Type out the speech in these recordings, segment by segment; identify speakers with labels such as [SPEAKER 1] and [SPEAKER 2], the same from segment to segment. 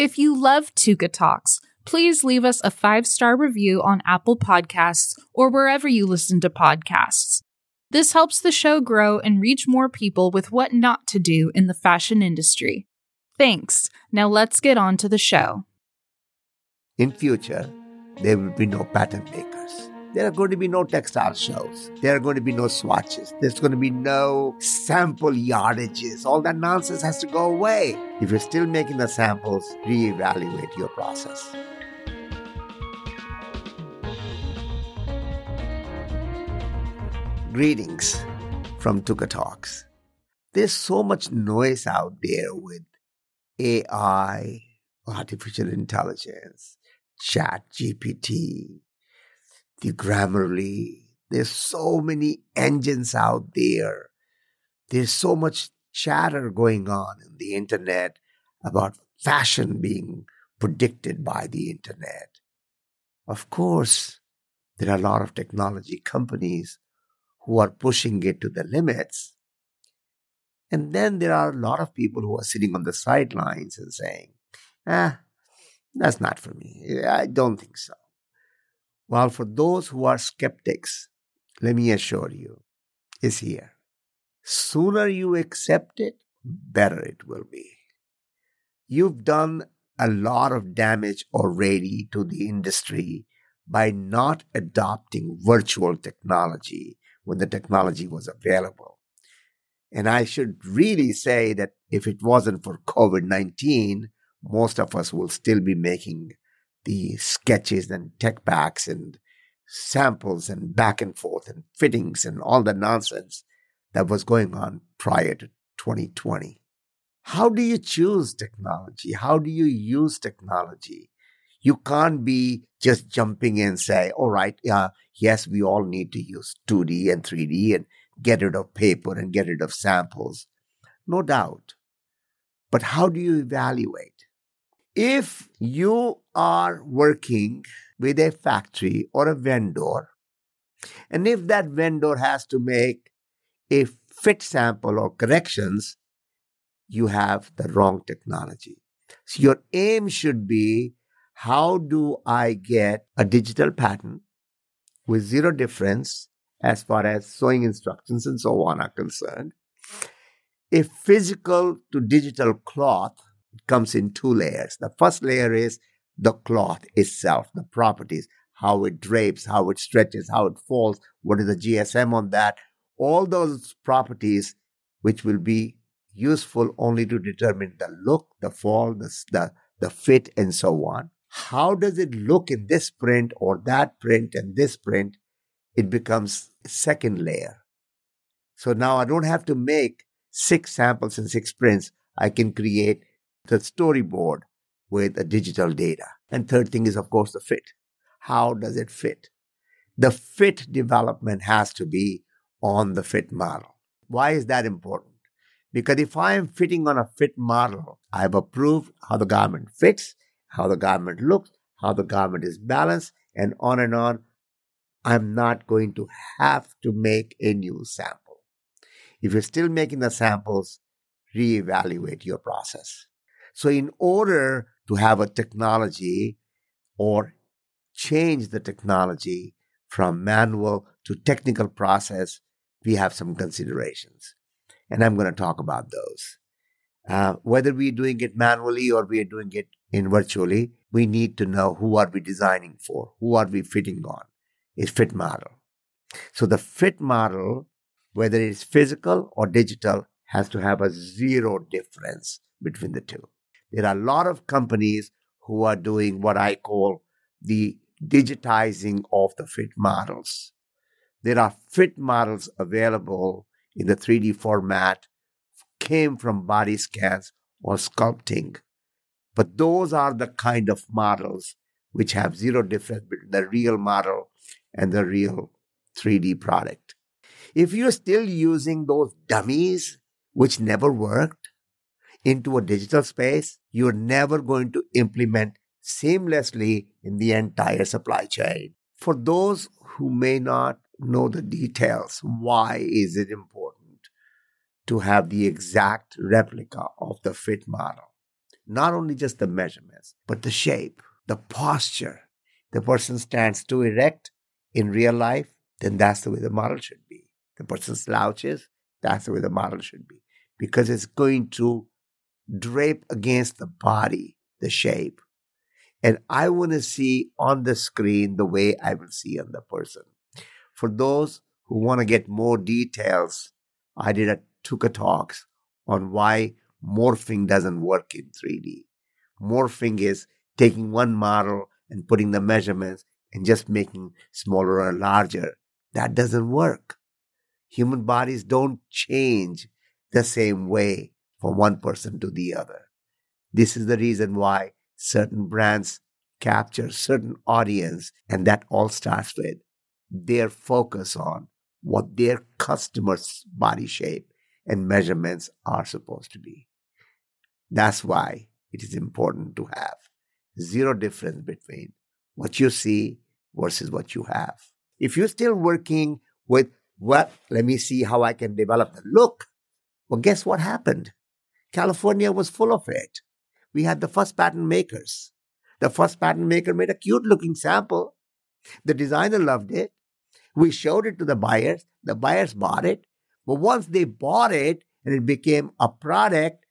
[SPEAKER 1] If you love Tuka Talks, please leave us a five star review on Apple Podcasts or wherever you listen to podcasts. This helps the show grow and reach more people with what not to do in the fashion industry. Thanks. Now let's get on to the show.
[SPEAKER 2] In future, there will be no pattern makers. There are going to be no textile shows. There are going to be no swatches. There's going to be no sample yardages. All that nonsense has to go away. If you're still making the samples, reevaluate your process. Greetings from Tuka Talks. There's so much noise out there with AI, artificial intelligence, chat GPT, the Grammarly. There's so many engines out there. There's so much chatter going on in the internet about fashion being predicted by the internet. Of course, there are a lot of technology companies who are pushing it to the limits. And then there are a lot of people who are sitting on the sidelines and saying, ah, that's not for me. I don't think so. While for those who are skeptics, let me assure you, is here. Sooner you accept it, better it will be. You've done a lot of damage already to the industry by not adopting virtual technology when the technology was available. And I should really say that if it wasn't for COVID 19, most of us will still be making the sketches and tech packs and samples and back and forth and fittings and all the nonsense that was going on prior to 2020. How do you choose technology? How do you use technology? You can't be just jumping in and say, all right, uh, yes, we all need to use 2D and 3D and get rid of paper and get rid of samples. No doubt. But how do you evaluate? If you are working with a factory or a vendor, and if that vendor has to make a fit sample or corrections, you have the wrong technology. So your aim should be how do I get a digital pattern with zero difference as far as sewing instructions and so on are concerned? A physical to digital cloth comes in two layers. The first layer is the cloth itself, the properties, how it drapes, how it stretches, how it falls, what is the GSM on that, all those properties which will be useful only to determine the look, the fall, the, the, the fit, and so on. How does it look in this print or that print and this print? It becomes second layer. So now I don't have to make six samples and six prints. I can create the storyboard with the digital data. And third thing is, of course, the fit. How does it fit? The fit development has to be on the fit model. Why is that important? Because if I am fitting on a fit model, I've approved how the garment fits, how the garment looks, how the garment is balanced, and on and on. I'm not going to have to make a new sample. If you're still making the samples, reevaluate your process. So, in order to have a technology or change the technology from manual to technical process, we have some considerations. And I'm going to talk about those. Uh, whether we're doing it manually or we are doing it in virtually, we need to know who are we designing for, who are we fitting on. Is fit model. So the fit model, whether it's physical or digital, has to have a zero difference between the two. There are a lot of companies who are doing what I call the digitizing of the fit models. There are fit models available in the 3D format, came from body scans or sculpting. But those are the kind of models which have zero difference between the real model and the real 3D product. If you're still using those dummies which never worked, into a digital space, you're never going to implement seamlessly in the entire supply chain. For those who may not know the details, why is it important to have the exact replica of the fit model? not only just the measurements, but the shape, the posture. The person stands too erect in real life, then that's the way the model should be. The person slouches, that's the way the model should be. Because it's going to drape against the body, the shape. And I want to see on the screen the way I will see on the person. For those who want to get more details, I did a Tuka Talks on why morphing doesn't work in 3D. Morphing is taking one model and putting the measurements and just making smaller or larger. That doesn't work. Human bodies don't change the same way from one person to the other. This is the reason why certain brands capture certain audience and that all starts with their focus on what their customers' body shape and measurements are supposed to be. That's why it is important to have zero difference between what you see versus what you have. If you're still working with, well, let me see how I can develop the look. Well, guess what happened? California was full of it. We had the first pattern makers. The first pattern maker made a cute looking sample. The designer loved it. We showed it to the buyers. The buyers bought it. But once they bought it and it became a product,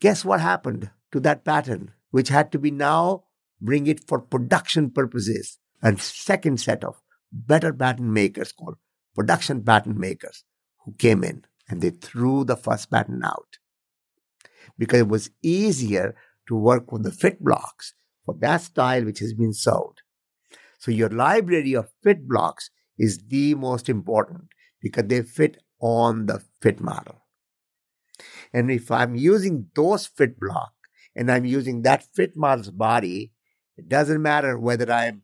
[SPEAKER 2] guess what happened to that pattern, which had to be now bring it for production purposes. And second set of better pattern makers called production pattern makers who came in and they threw the first pattern out because it was easier to work with the fit blocks for that style which has been sold. So your library of fit blocks is the most important because they fit on the fit model. And if I'm using those fit block and I'm using that fit model's body, it doesn't matter whether I'm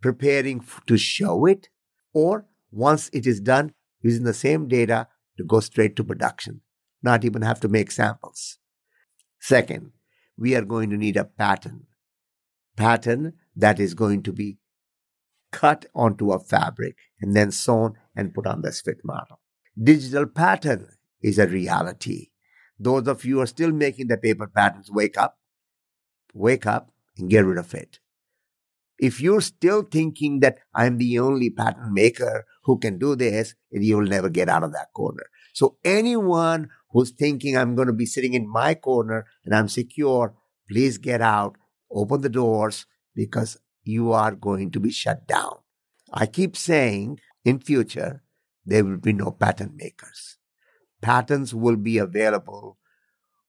[SPEAKER 2] preparing to show it or once it is done, using the same data to go straight to production, not even have to make samples. Second, we are going to need a pattern. Pattern that is going to be cut onto a fabric and then sewn and put on the fit model. Digital pattern is a reality. Those of you who are still making the paper patterns, wake up, wake up and get rid of it. If you're still thinking that I'm the only pattern maker who can do this, you'll never get out of that corner. So anyone who's thinking I'm going to be sitting in my corner and I'm secure, please get out, open the doors because you are going to be shut down. I keep saying in future, there will be no pattern makers. Patterns will be available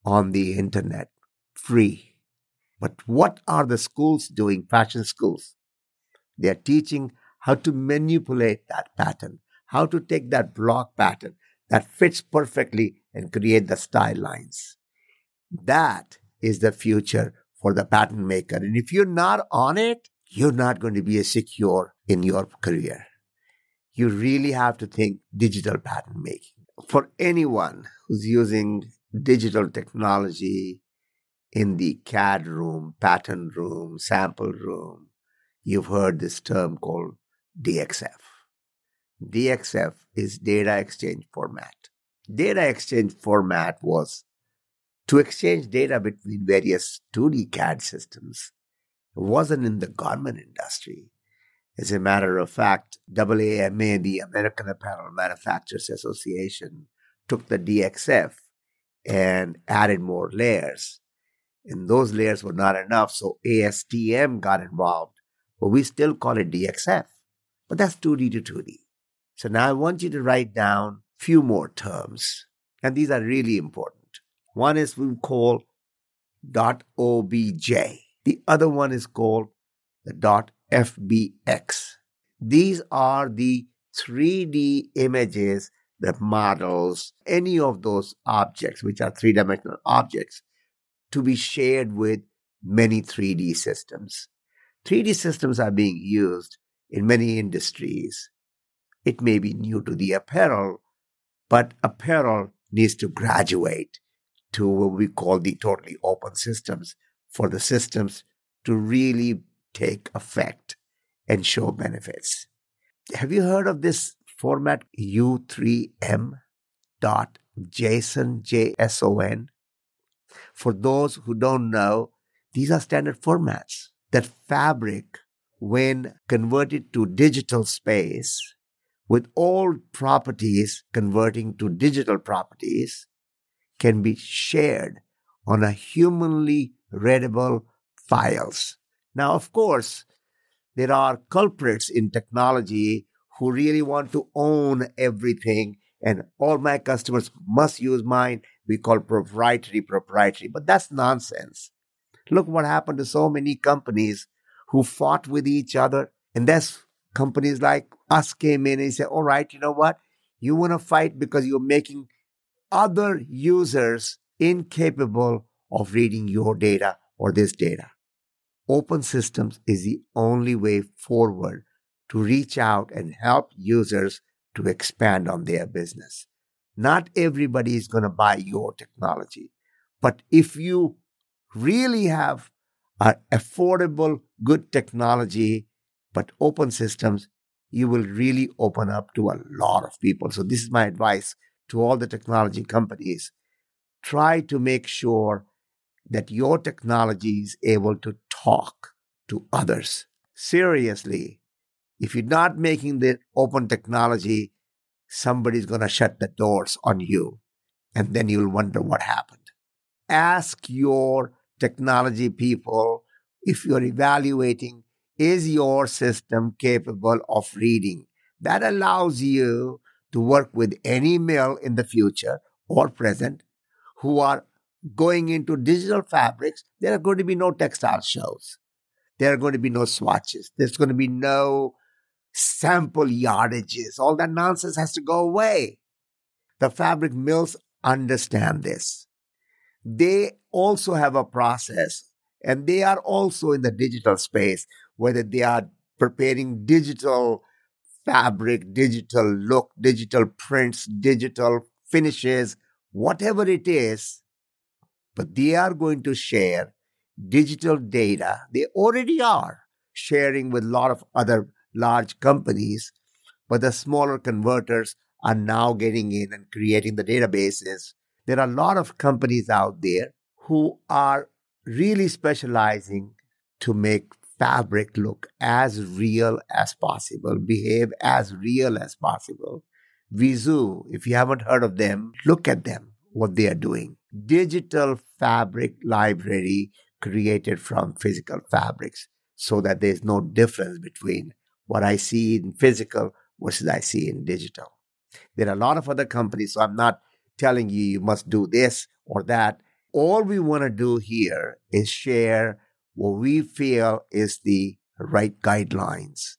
[SPEAKER 2] on the internet free. But what are the schools doing, fashion schools? They are teaching how to manipulate that pattern, how to take that block pattern that fits perfectly and create the style lines. That is the future for the pattern maker. And if you're not on it, you're not going to be as secure in your career. You really have to think digital pattern making. For anyone who's using digital technology in the CAD room, pattern room, sample room, you've heard this term called DXF. DXF is data exchange format. Data exchange format was to exchange data between various 2D CAD systems. It wasn't in the garment industry. As a matter of fact, AAMA, the American Apparel Manufacturers Association, took the DXF and added more layers. And those layers were not enough, so ASTM got involved. But we still call it DXF. But that's 2D to 2D. So now I want you to write down few more terms. And these are really important. One is we call .obj. The other one is called the .fbx. These are the 3D images that models any of those objects, which are three dimensional objects, to be shared with many 3D systems. 3D systems are being used in many industries it may be new to the apparel, but apparel needs to graduate to what we call the totally open systems for the systems to really take effect and show benefits. Have you heard of this format U3M dot JSON, J-S-O-N? For those who don't know, these are standard formats. That fabric, when converted to digital space, with all properties converting to digital properties, can be shared on a humanly readable files. Now, of course, there are culprits in technology who really want to own everything and all my customers must use mine. We call proprietary proprietary, but that's nonsense. Look what happened to so many companies who fought with each other. And that's companies like us came in and said, all right, you know what? You want to fight because you're making other users incapable of reading your data or this data. Open systems is the only way forward to reach out and help users to expand on their business. Not everybody is going to buy your technology, but if you really have an affordable, good technology, but open systems, you will really open up to a lot of people. So, this is my advice to all the technology companies. Try to make sure that your technology is able to talk to others. Seriously, if you're not making the open technology, somebody's going to shut the doors on you. And then you'll wonder what happened. Ask your technology people if you're evaluating is your system capable of reading? That allows you to work with any mill in the future or present who are going into digital fabrics. There are going to be no textile shows. There are going to be no swatches. There's going to be no sample yardages. All that nonsense has to go away. The fabric mills understand this. They also have a process and they are also in the digital space, whether they are preparing digital fabric, digital look, digital prints, digital finishes, whatever it is, but they are going to share digital data. They already are sharing with a lot of other large companies, but the smaller converters are now getting in and creating the databases. There are a lot of companies out there who are really specializing to make fabric look as real as possible, behave as real as possible. Vizoo, if you haven't heard of them, look at them, what they are doing. Digital fabric library created from physical fabrics so that there's no difference between what I see in physical versus I see in digital. There are a lot of other companies, so I'm not telling you you must do this or that. All we want to do here is share what we feel is the right guidelines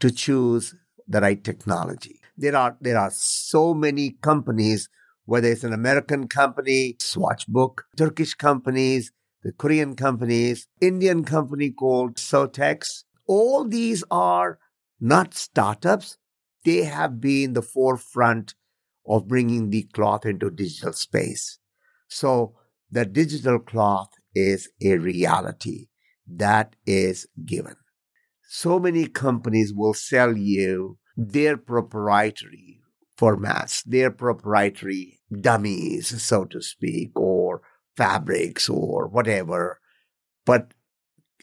[SPEAKER 2] to choose the right technology. There are there are so many companies, whether it's an American company, Swatchbook, Turkish companies, the Korean companies, Indian company called Sowtex. All these are not startups. They have been the forefront of bringing the cloth into digital space. So the digital cloth is a reality that is given. So many companies will sell you their proprietary formats, their proprietary dummies, so to speak, or fabrics or whatever. But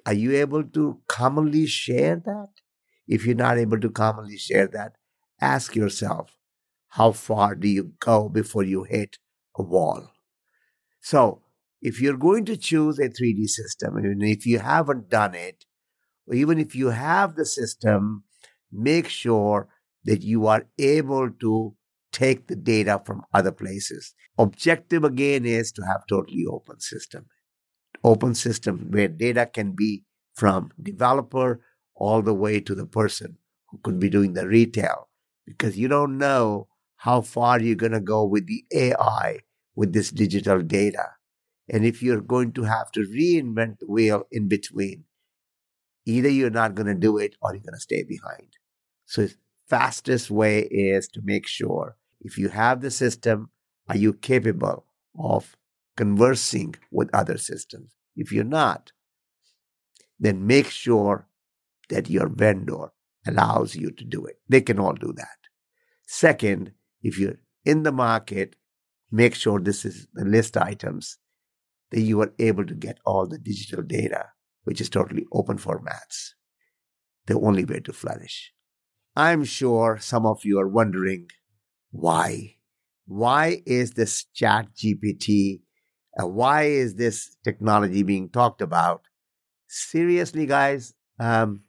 [SPEAKER 2] are you able to commonly share that? If you're not able to commonly share that, ask yourself, how far do you go before you hit a wall? So, if you're going to choose a 3D system, and if you haven't done it, or even if you have the system, make sure that you are able to take the data from other places. Objective again is to have totally open system. Open system where data can be from developer all the way to the person who could be doing the retail because you don't know how far you're going to go with the AI with this digital data. And if you're going to have to reinvent the wheel in between, either you're not going to do it or you're going to stay behind. So fastest way is to make sure if you have the system, are you capable of conversing with other systems? If you're not, then make sure that your vendor allows you to do it. They can all do that. Second, if you're in the market, make sure this is the list items. that you are able to get all the digital data, which is totally open formats. The only way to flourish. I'm sure some of you are wondering why. Why is this chat GPT? Uh, why is this technology being talked about? Seriously, guys, um,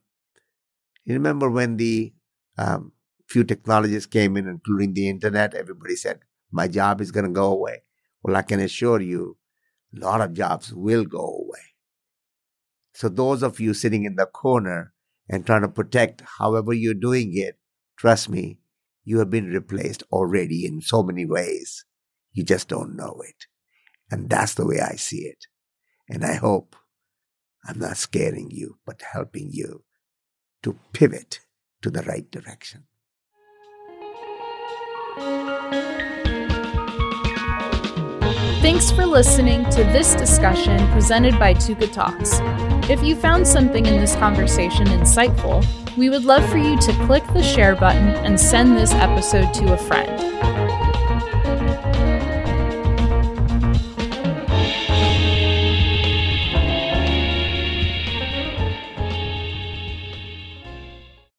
[SPEAKER 2] you remember when the um, few technologies came in, including the internet, everybody said, my job is going to go away. Well, I can assure you, a lot of jobs will go away. So, those of you sitting in the corner and trying to protect however you're doing it, trust me, you have been replaced already in so many ways. You just don't know it. And that's the way I see it. And I hope I'm not scaring you, but helping you to pivot to the right direction.
[SPEAKER 1] Thanks for listening to this discussion presented by Tuka Talks. If you found something in this conversation insightful, we would love for you to click the share button and send this episode to a friend.